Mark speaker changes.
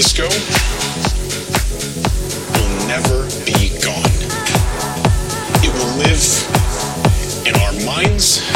Speaker 1: disco will never be gone. It will live in our minds